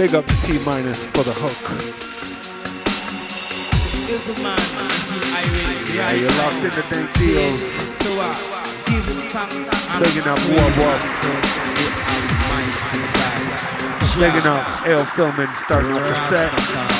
Big up to T minus for the hook. Yeah, you're locked in the dank deals. So uh, give him thanks. Bigging up War War. Bigging up L Filming starting off the set.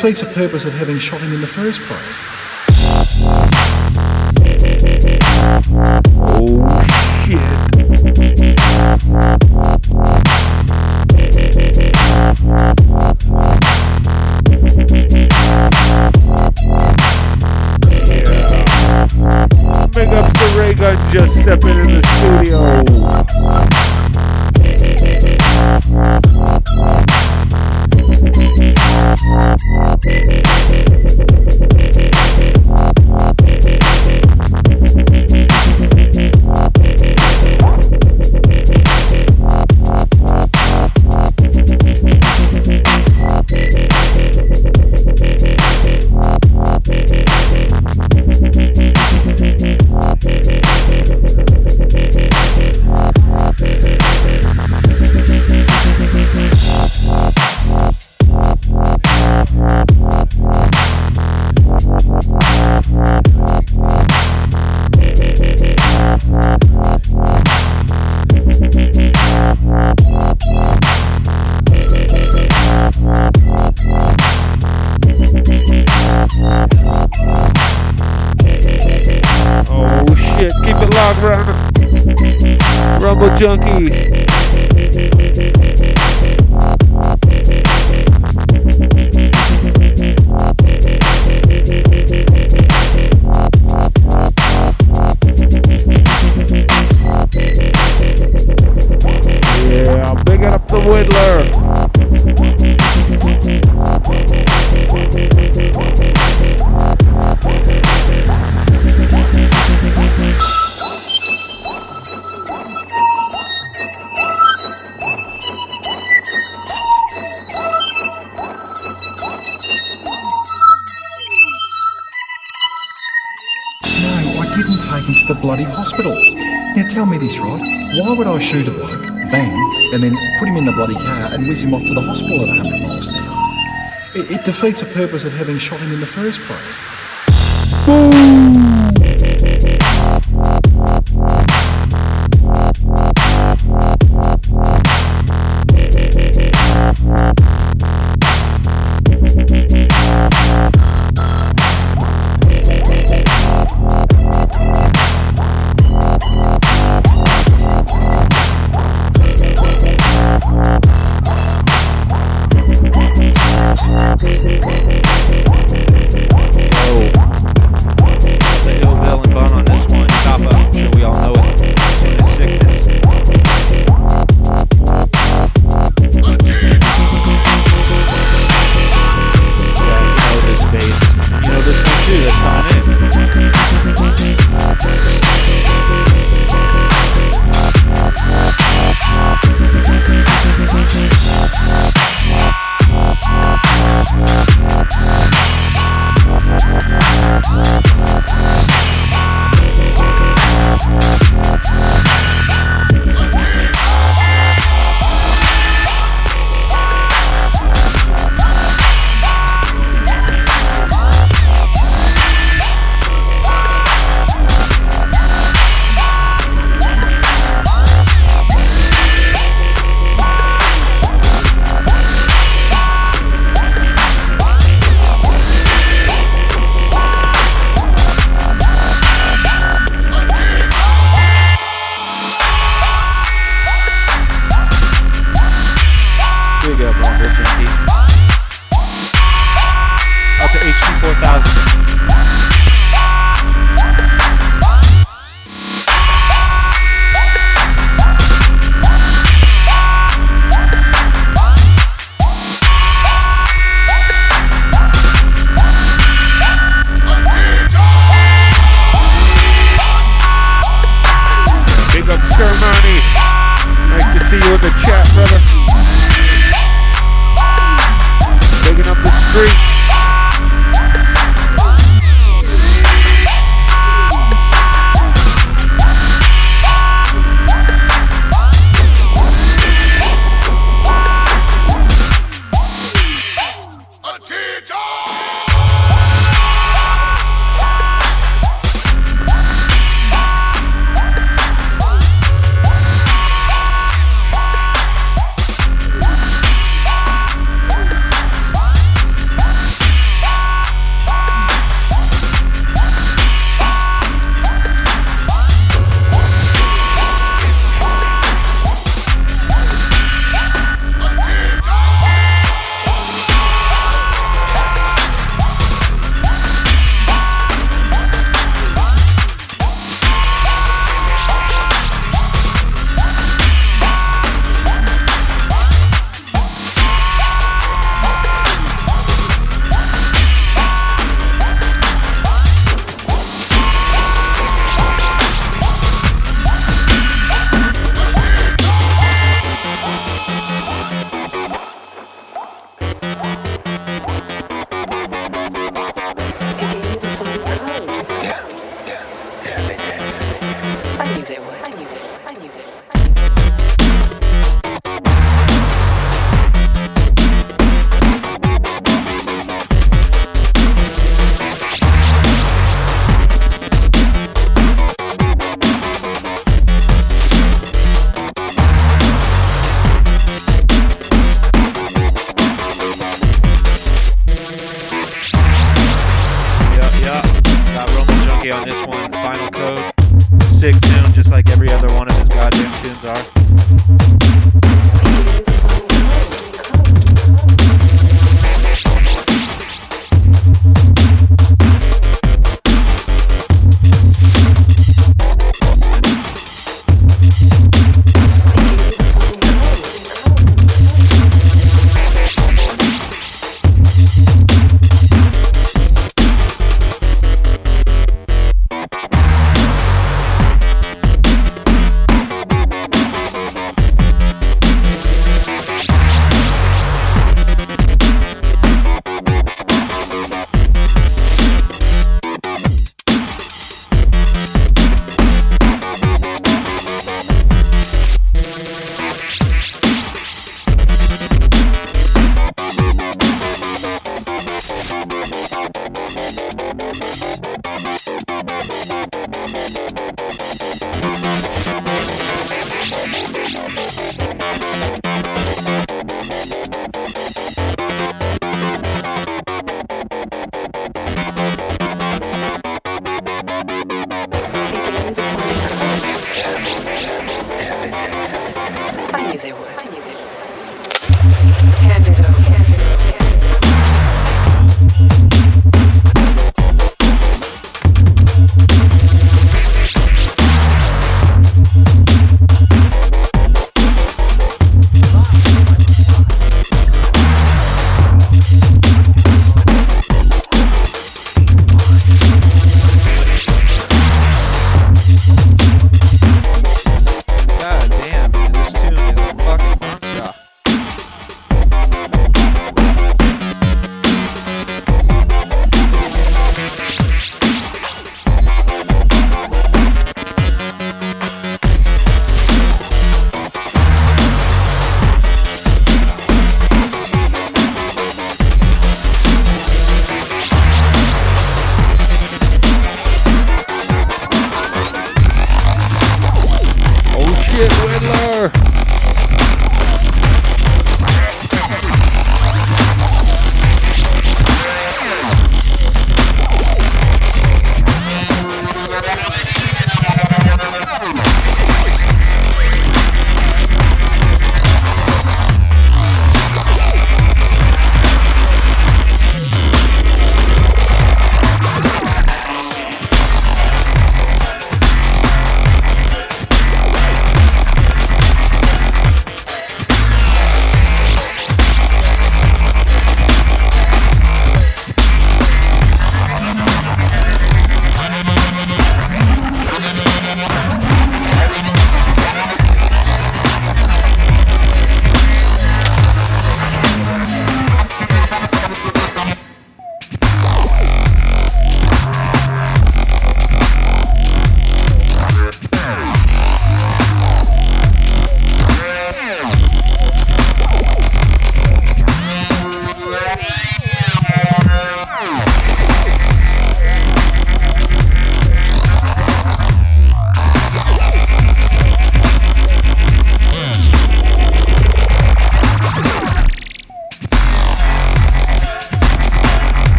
Defeats the purpose of having shot him in the first place. whiz him off to the hospital at 100 miles an hour. It, it defeats the purpose of having shot him in the first place.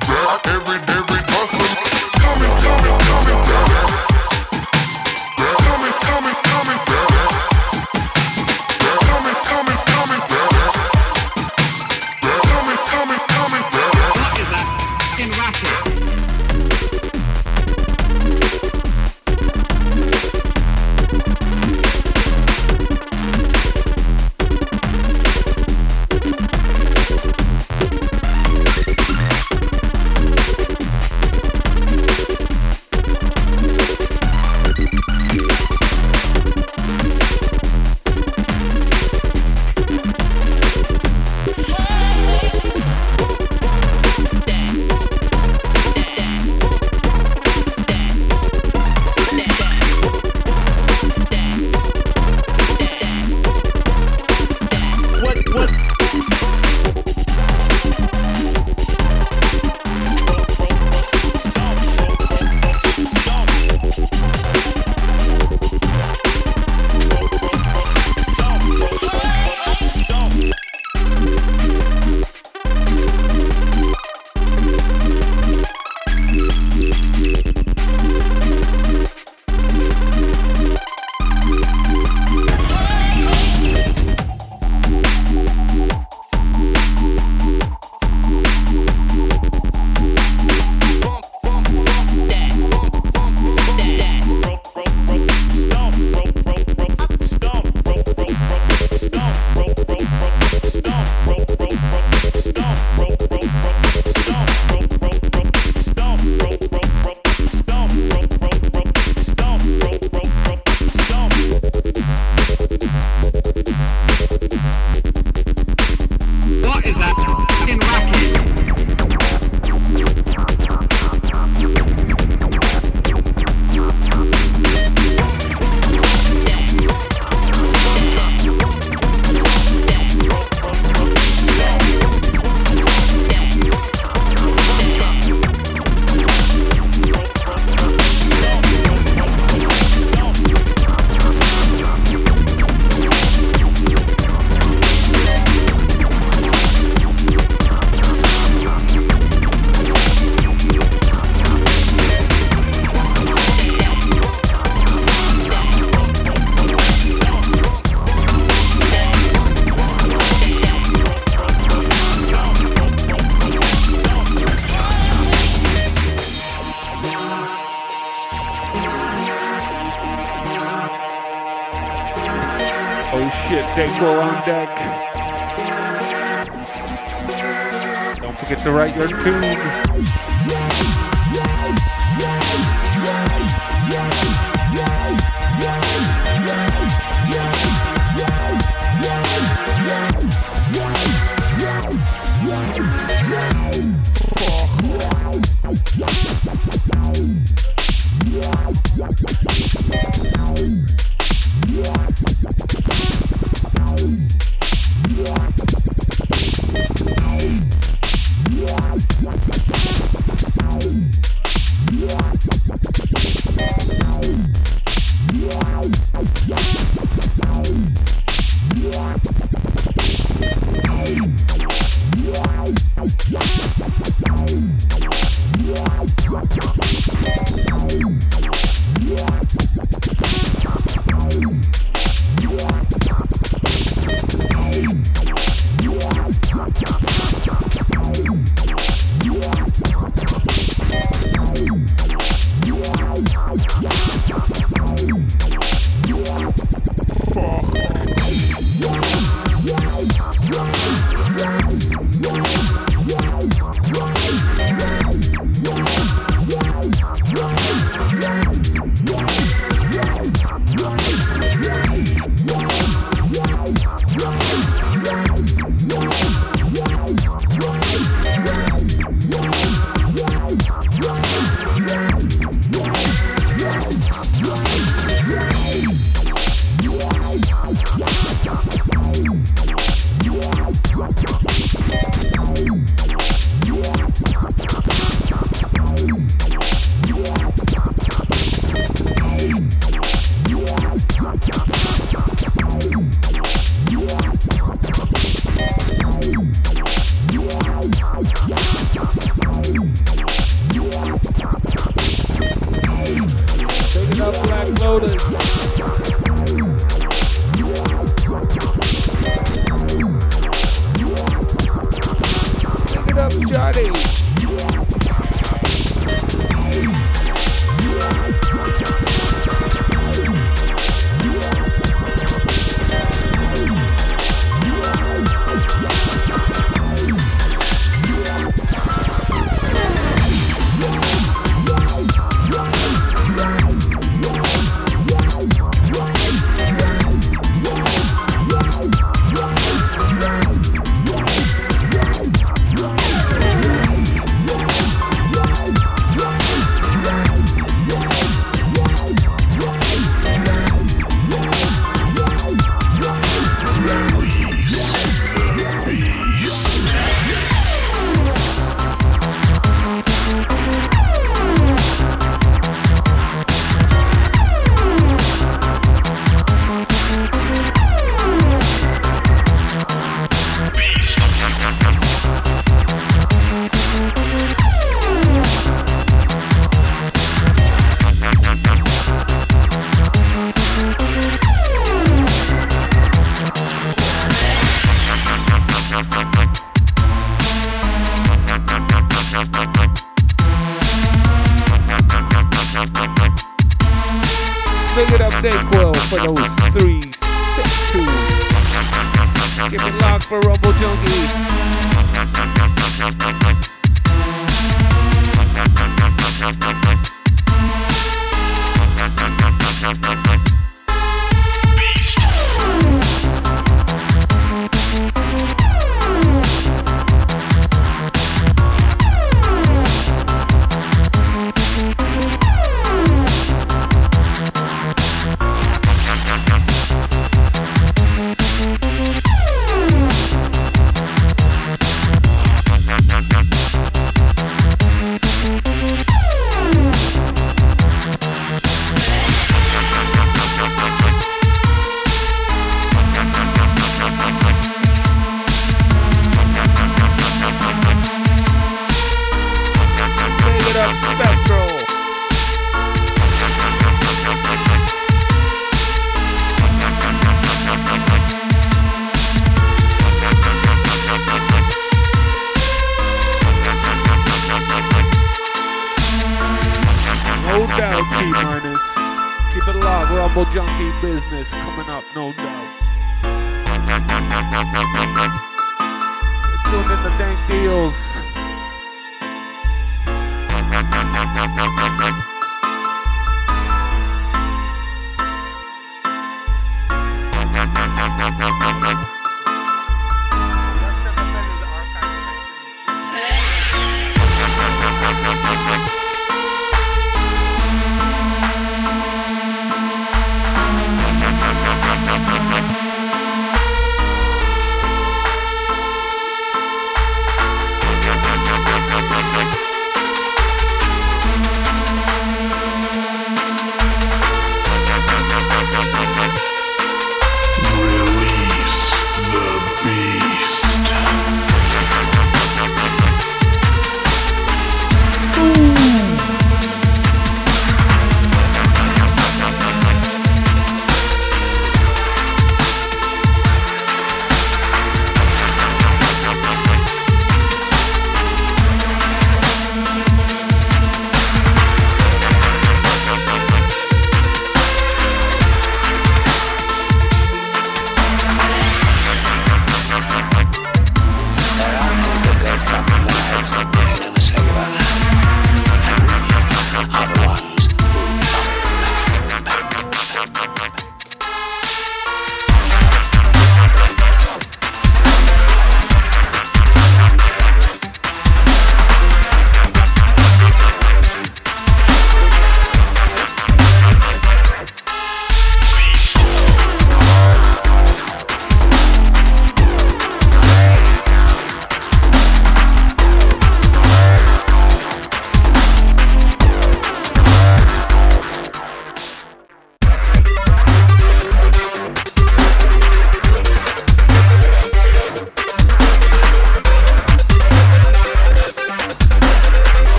back.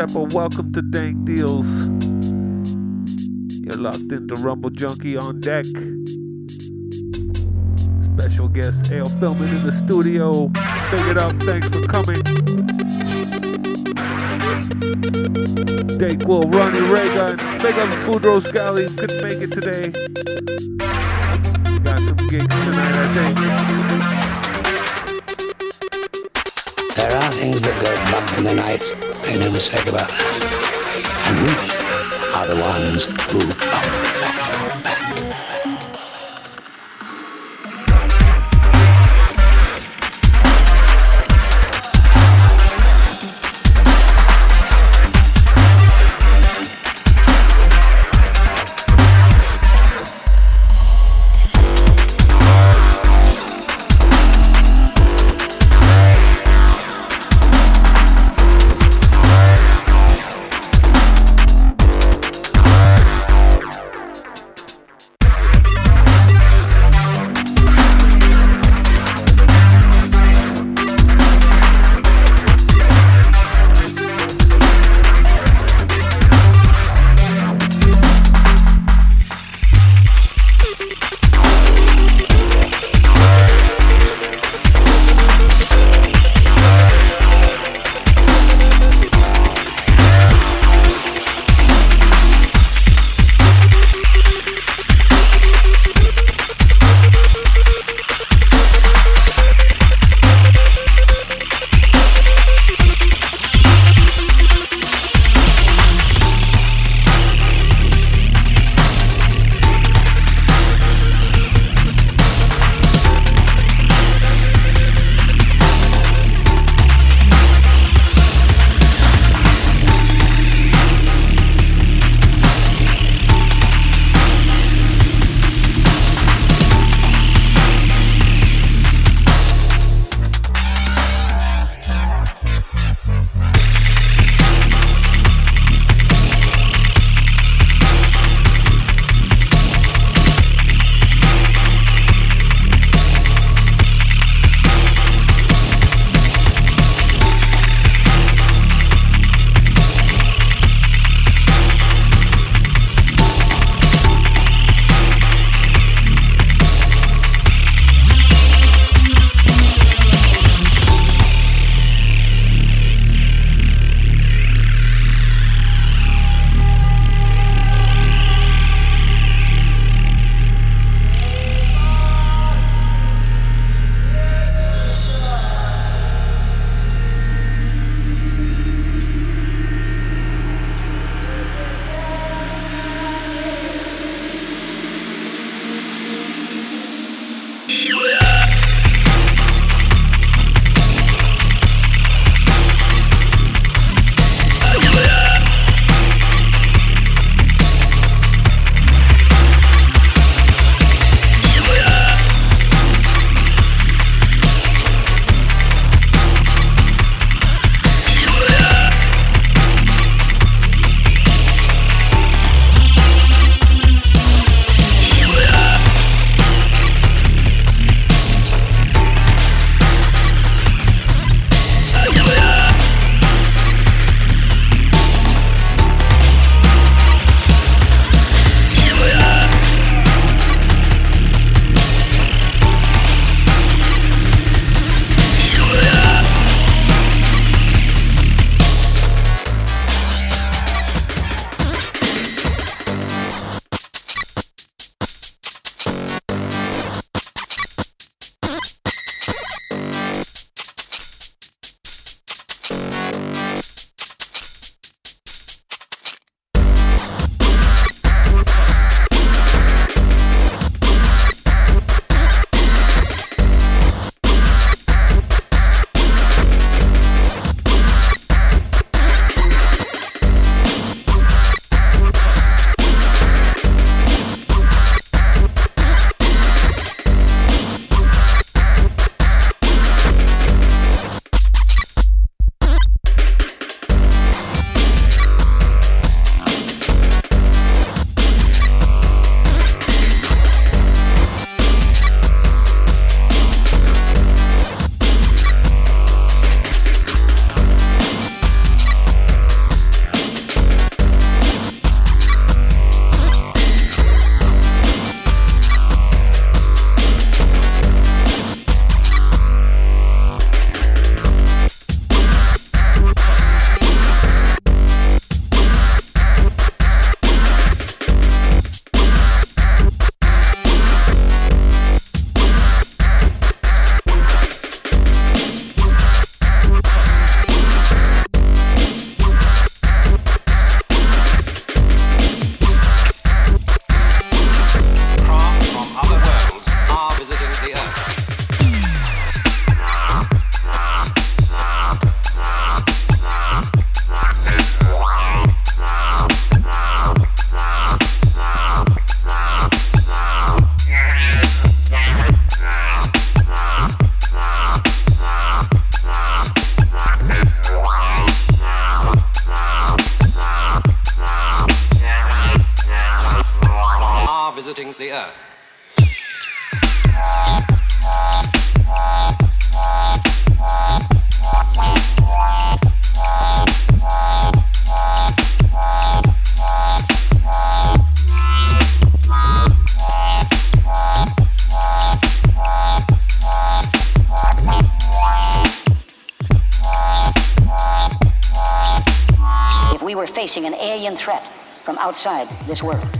Stepper. Welcome to Dank Deals. You're locked into Rumble Junkie on deck. Special guest Ale filming in the studio. Big it up. Thanks for coming. Dake Will, Ronnie Reagan. Big up Boudreaux Scally. Couldn't make it today. outside this world.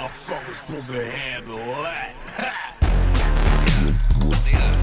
motherfuckers supposed to handle that.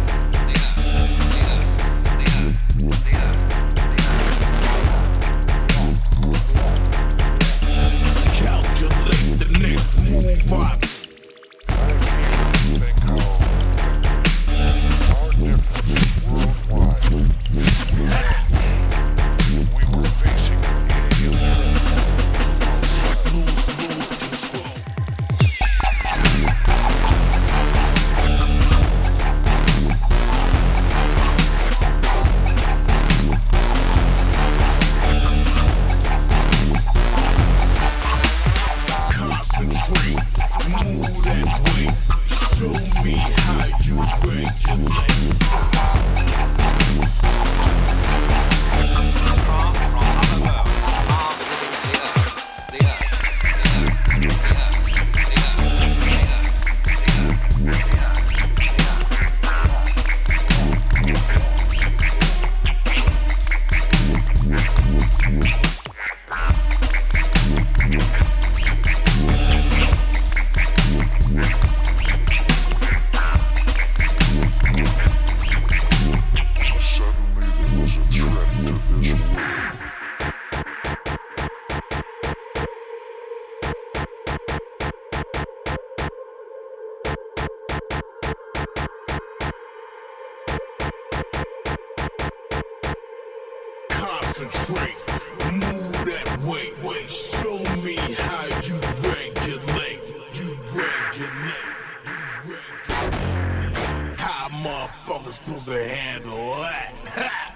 Motherfuckers supposed to handle that.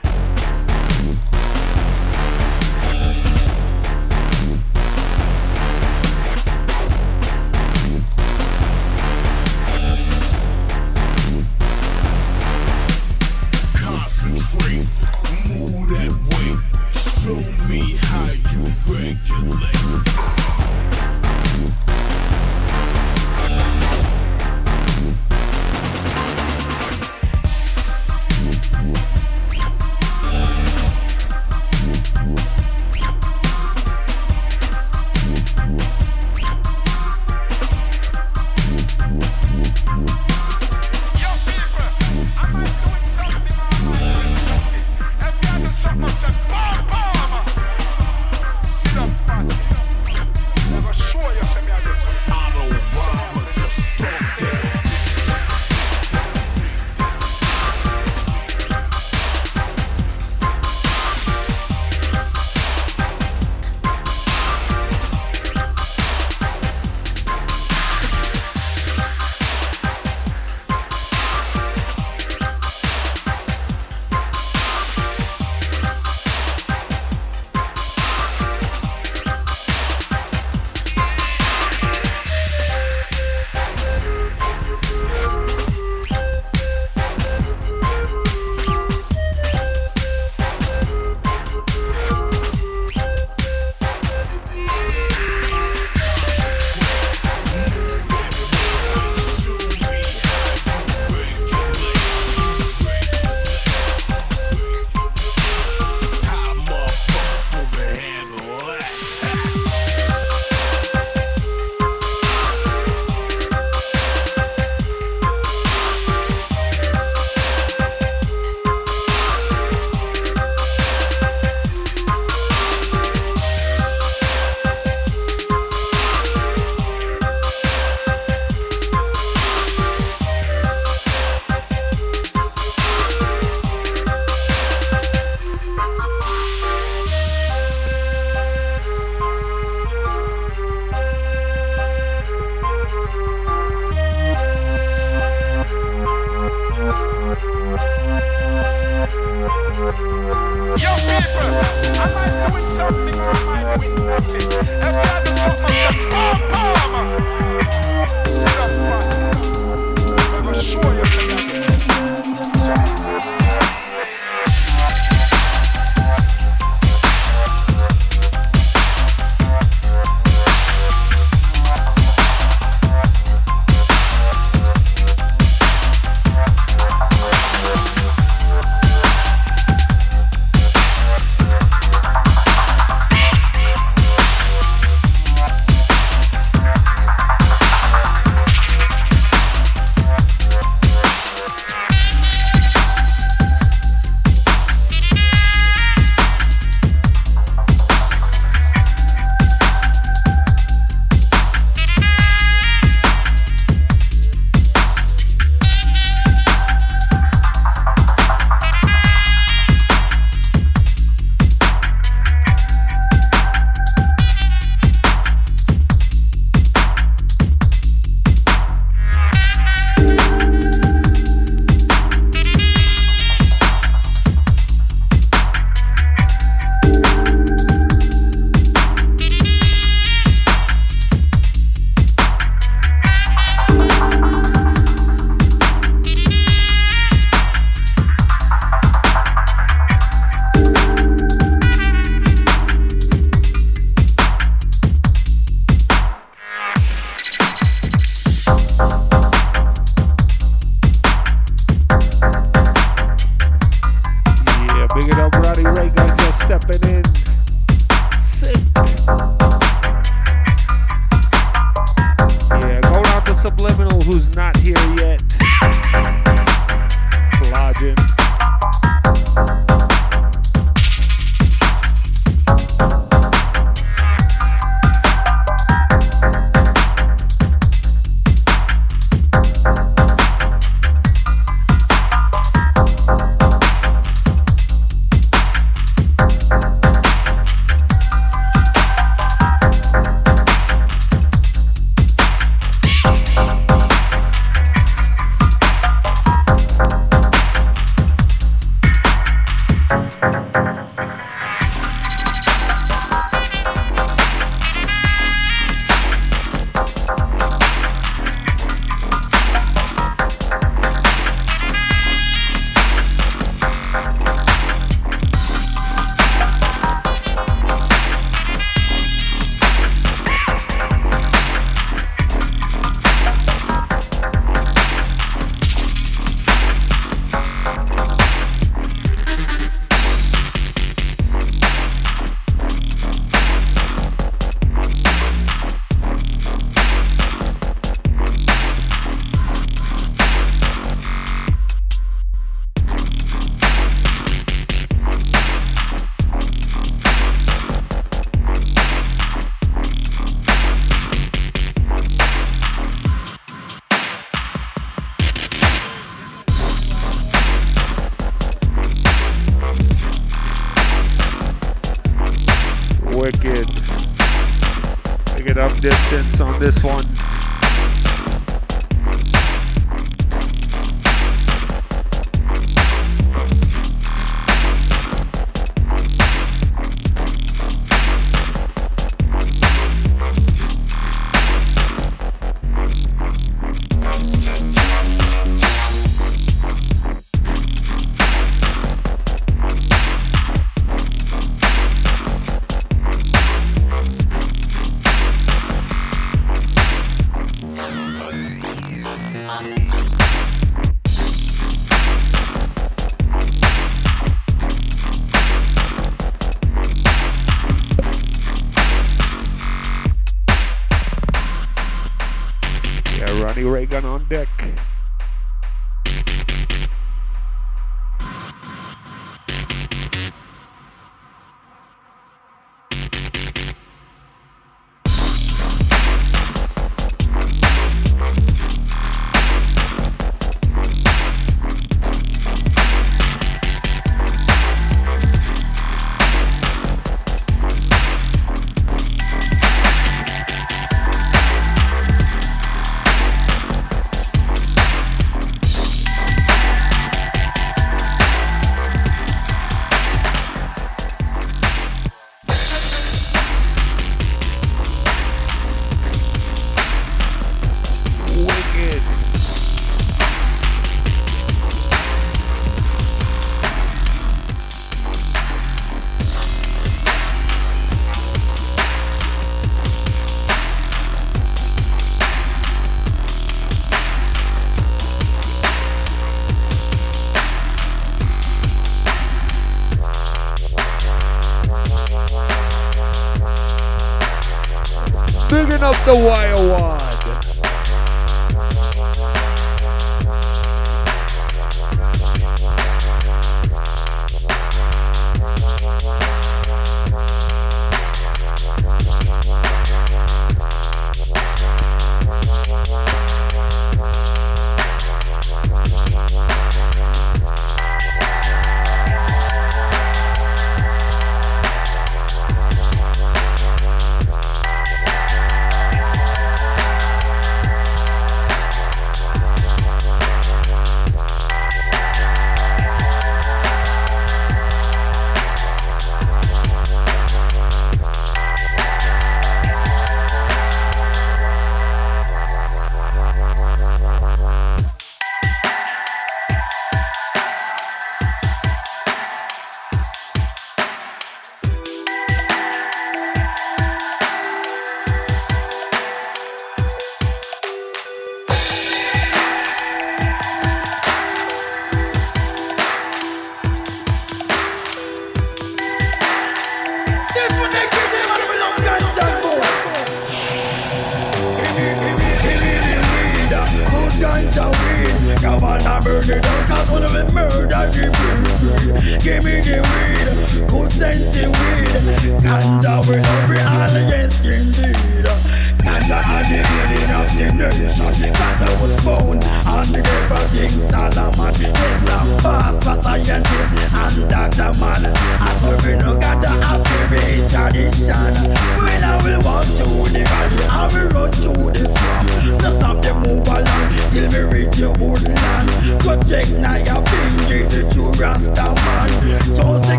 Up the wire wad.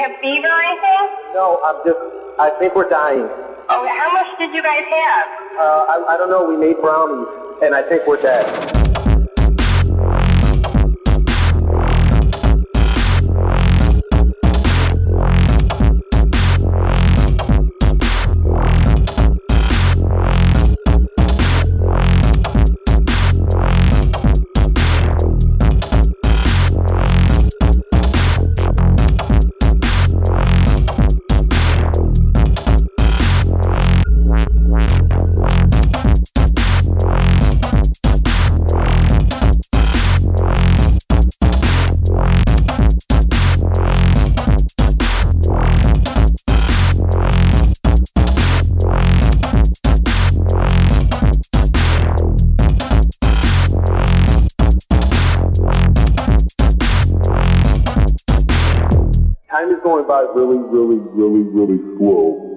Have fever or anything? No, I'm just, I think we're dying. Oh, how much did you guys have? Uh, I, I don't know, we made brownies, and I think we're dead. By really, really, really, really slow.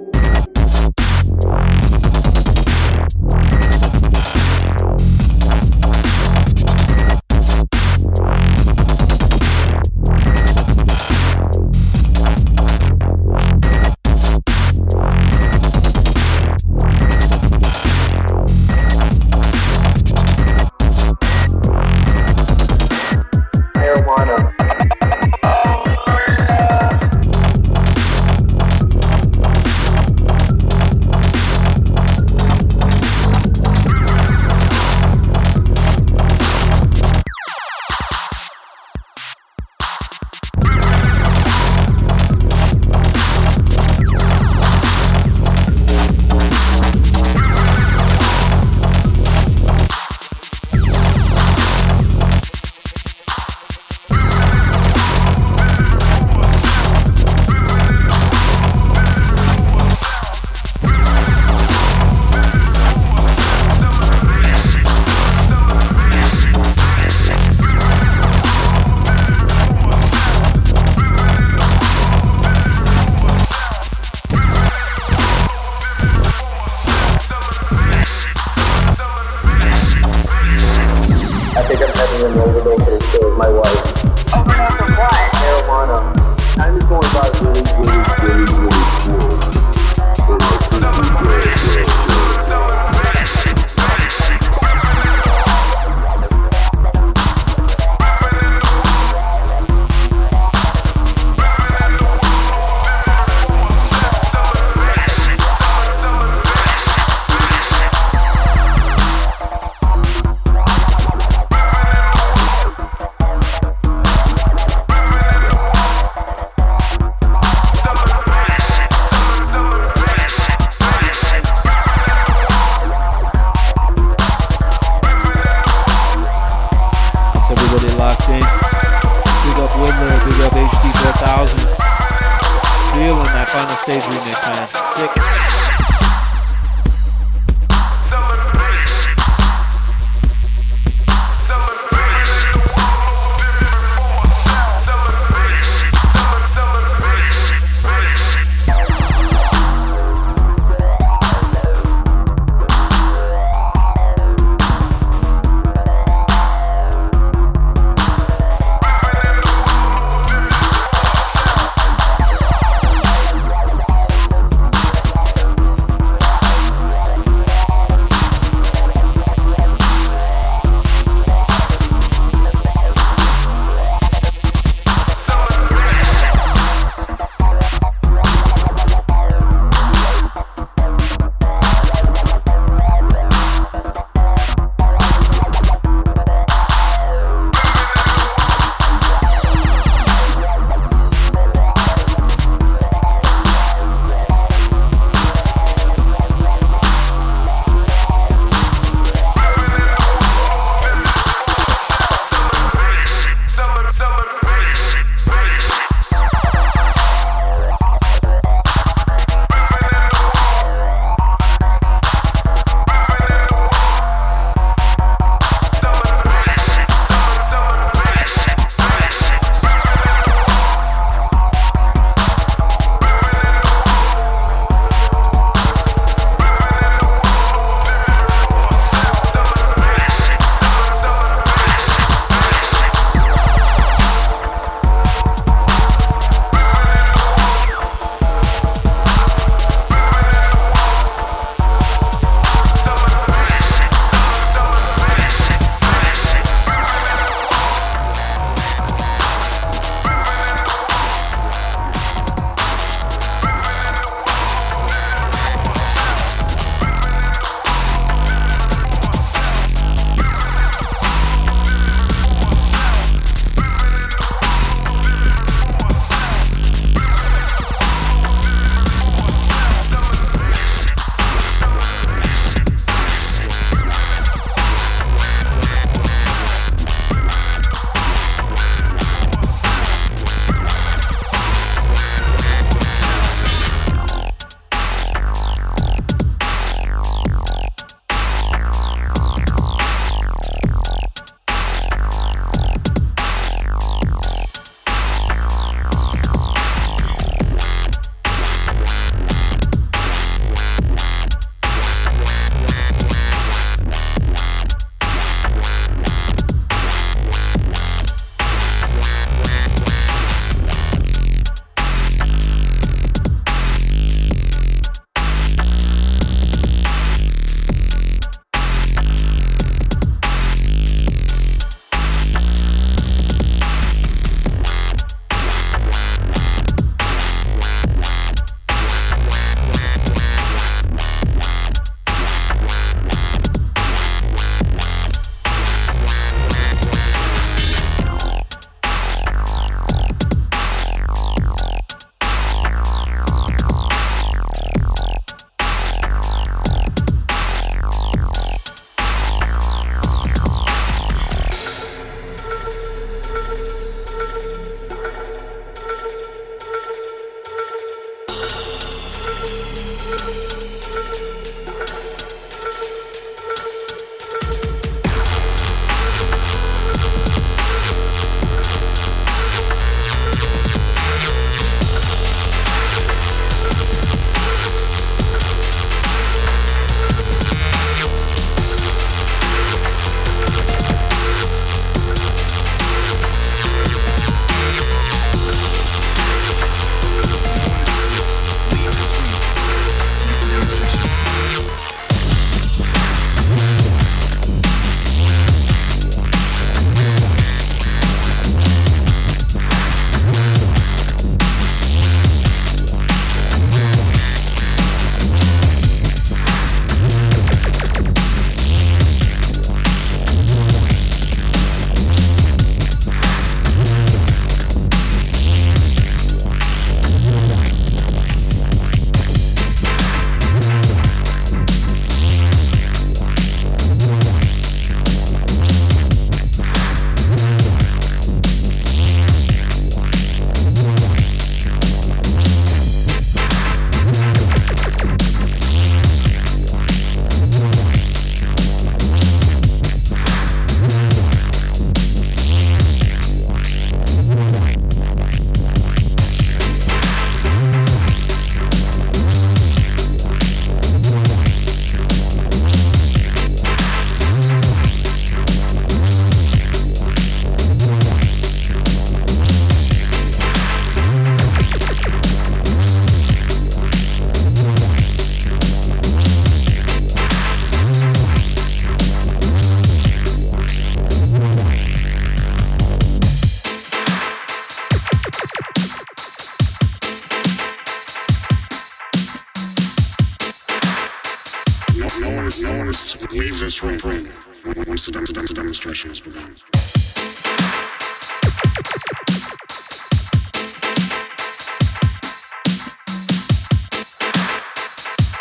Demonstration has begun.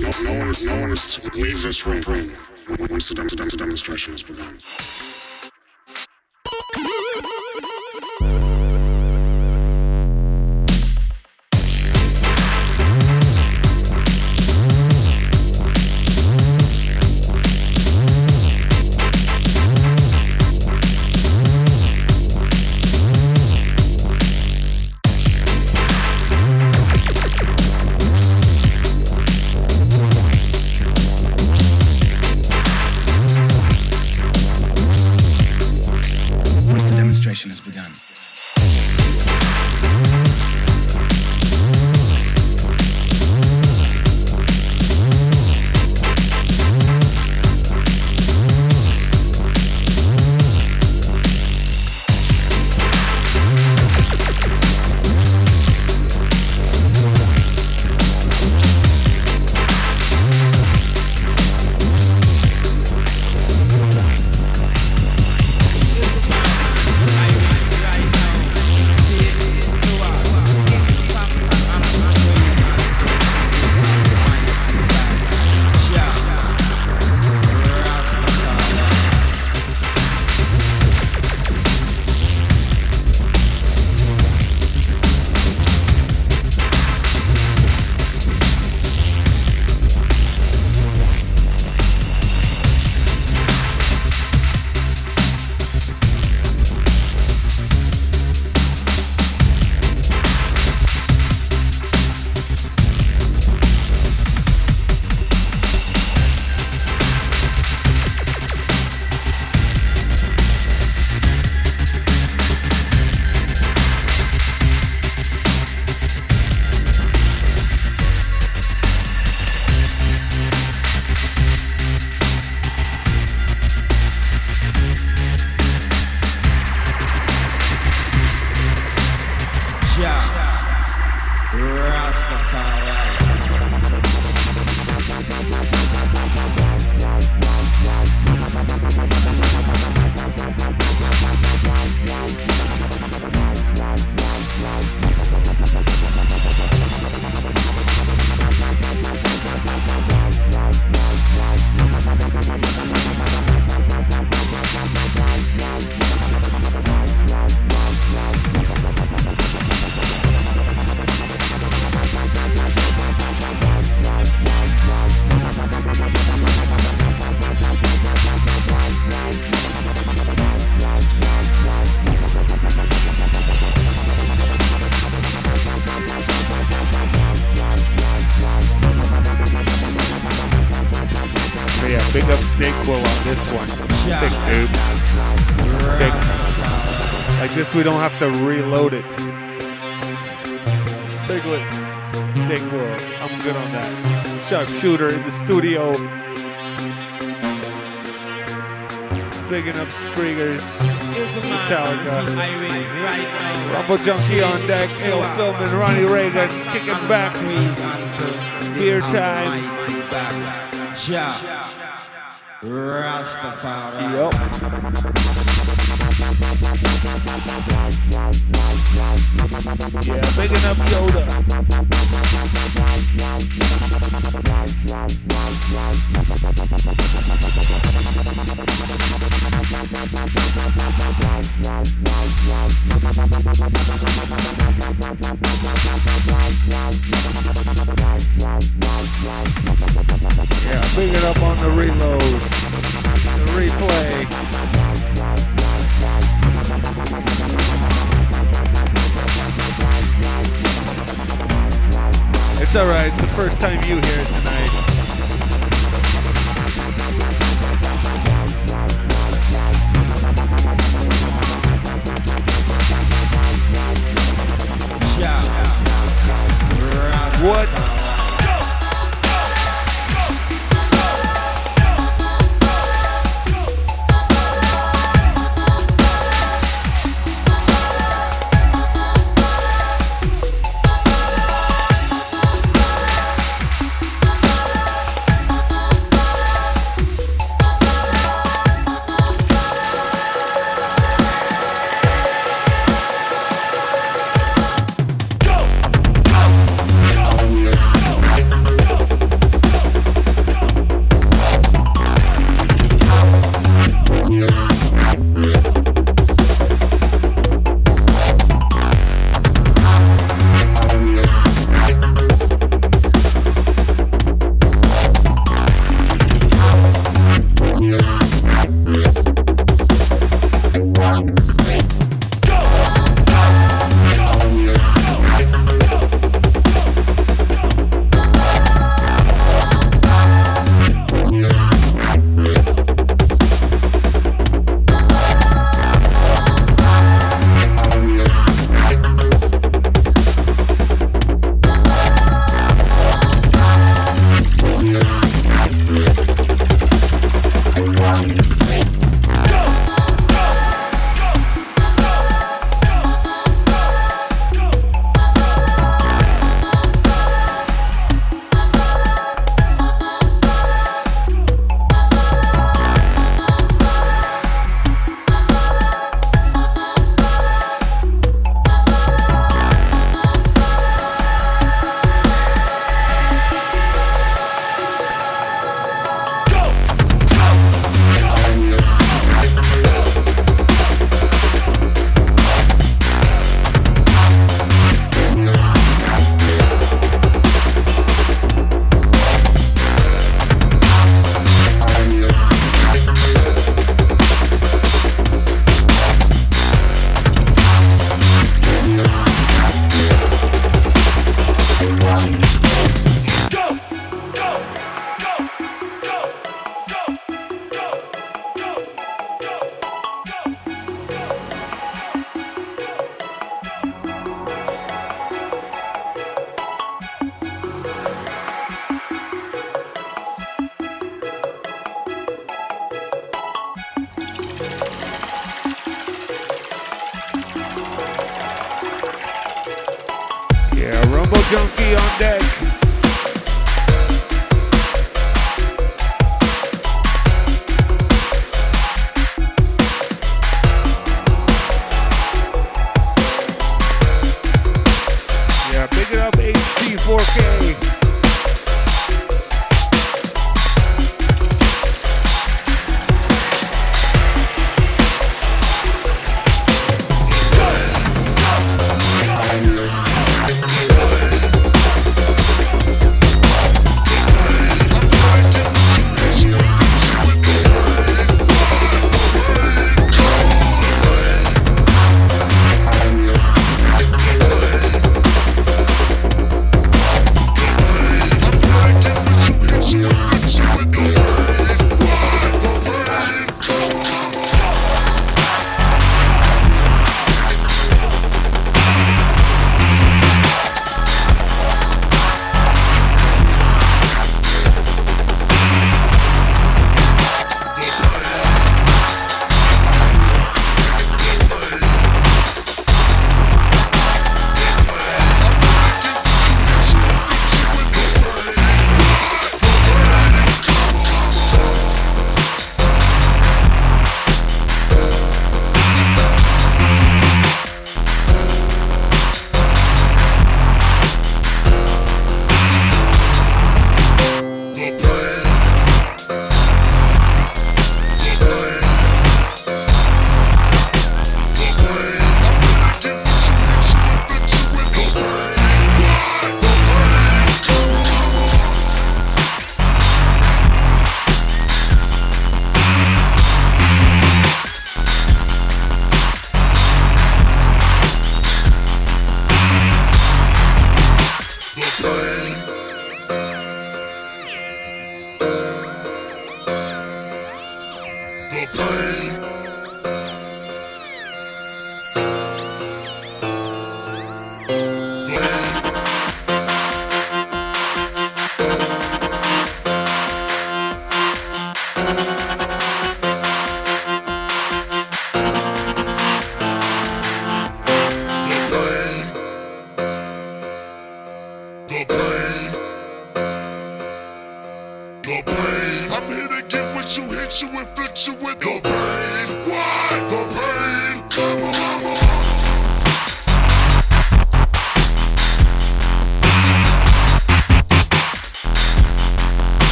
No, no no one is to leave this ring once the demonstration has begun. Yeah. Yeah, bigging up on the reload, the replay. It's alright, it's the first time you hear it tonight. What?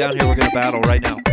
Down here, we're gonna battle right now.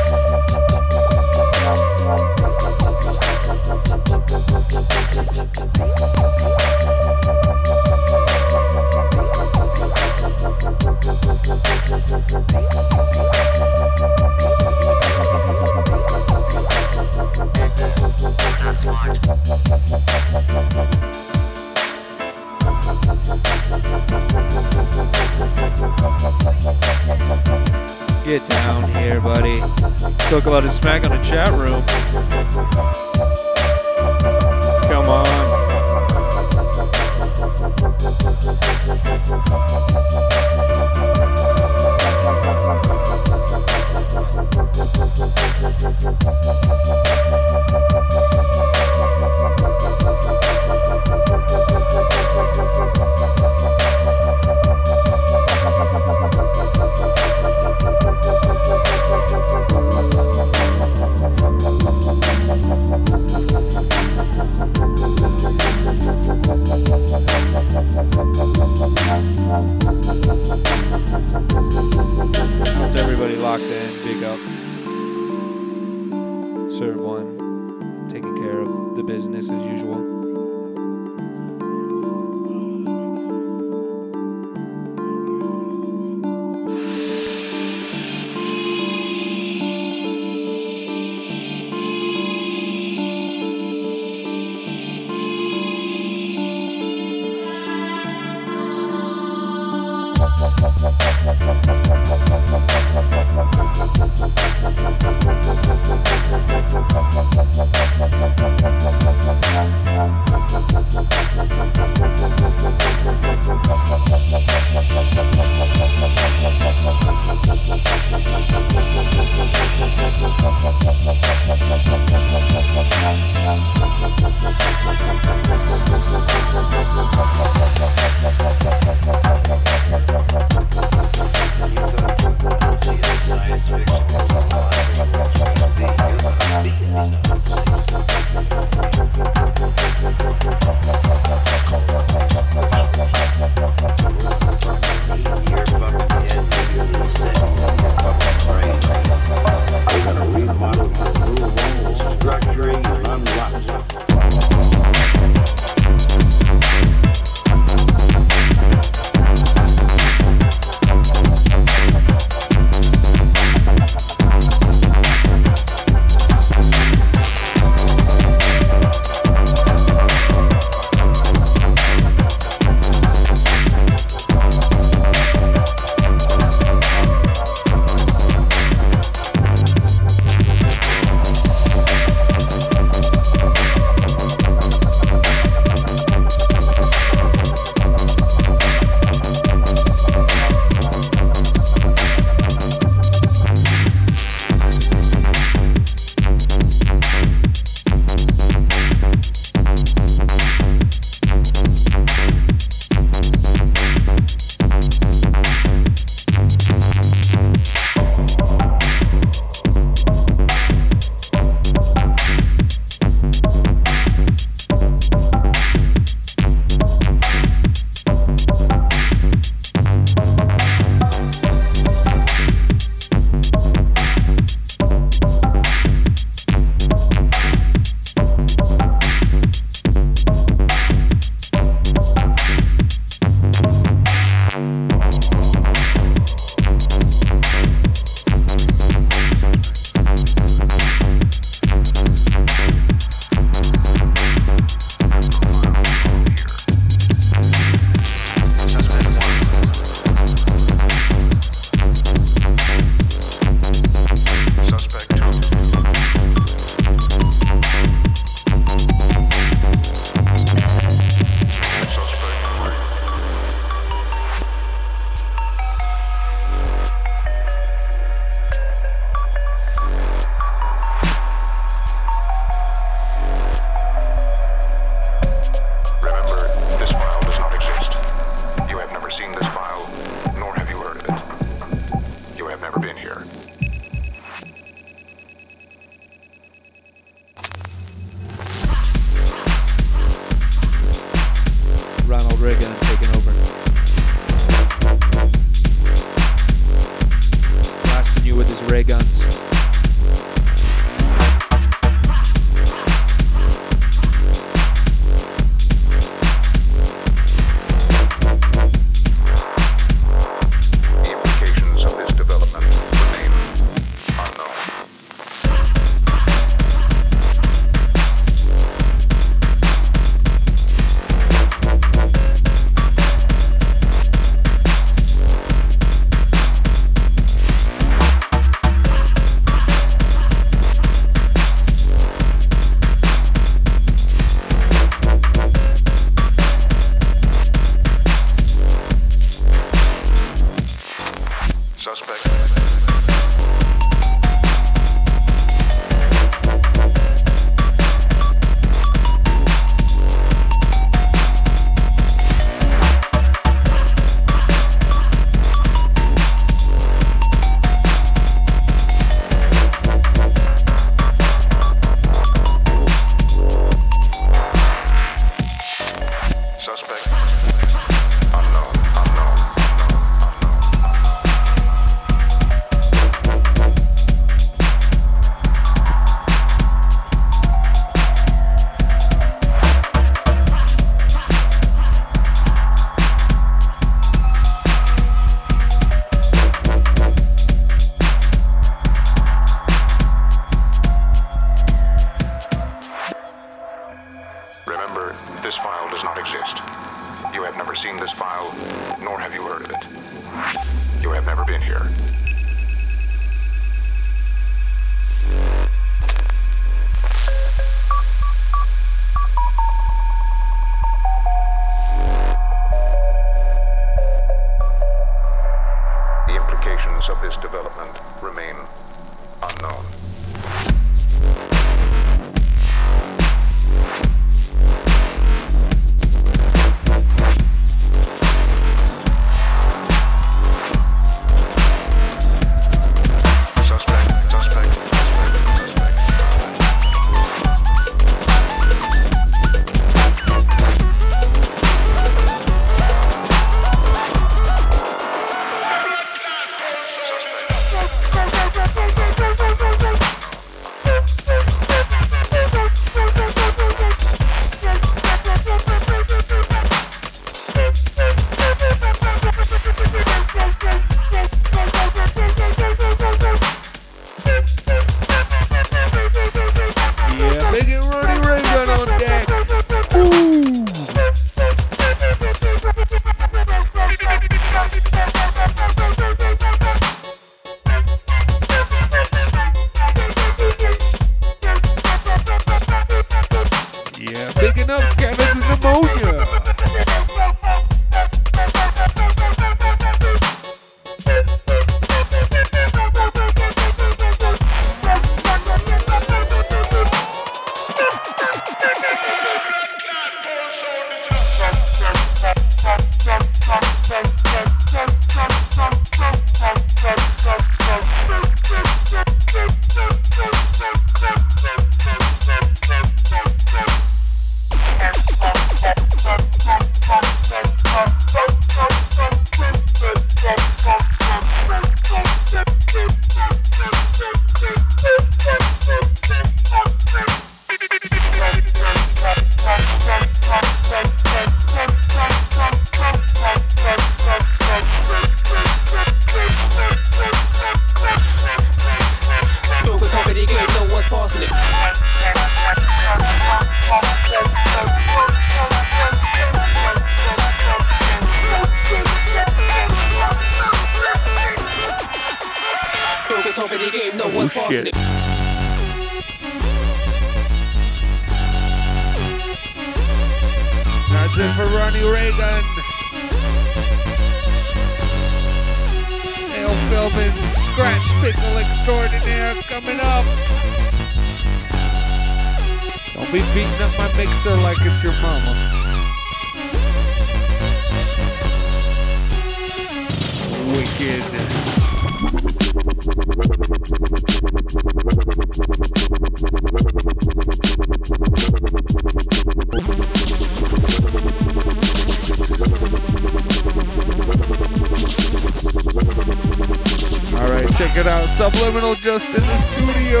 Just in the studio.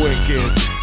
Wicked.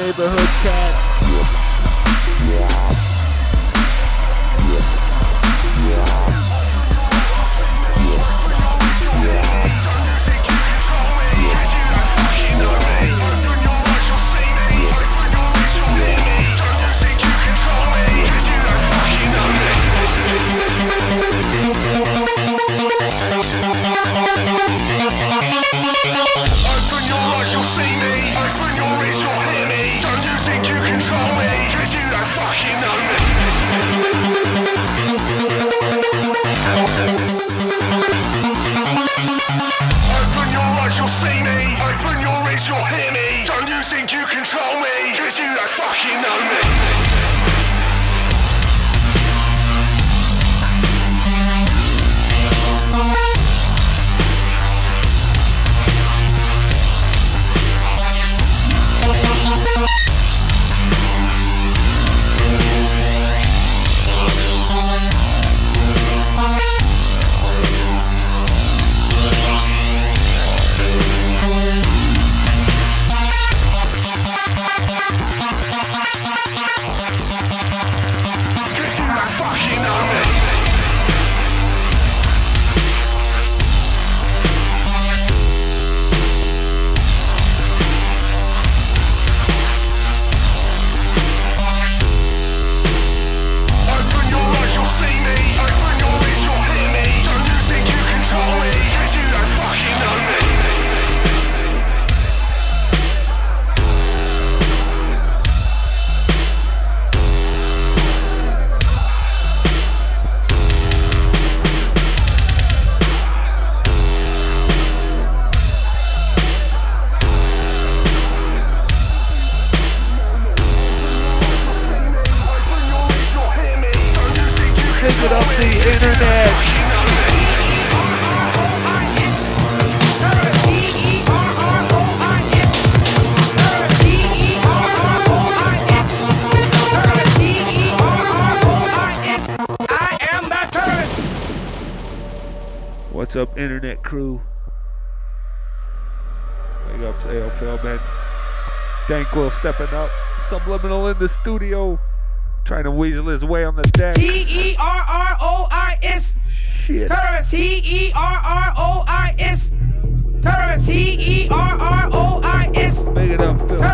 Neighborhood stepping up. Subliminal in the studio, trying to weasel his way on the deck. T E R R O I S. Shit. Terrorist. T E R R O I S. Terrorist. Make it up, Phil.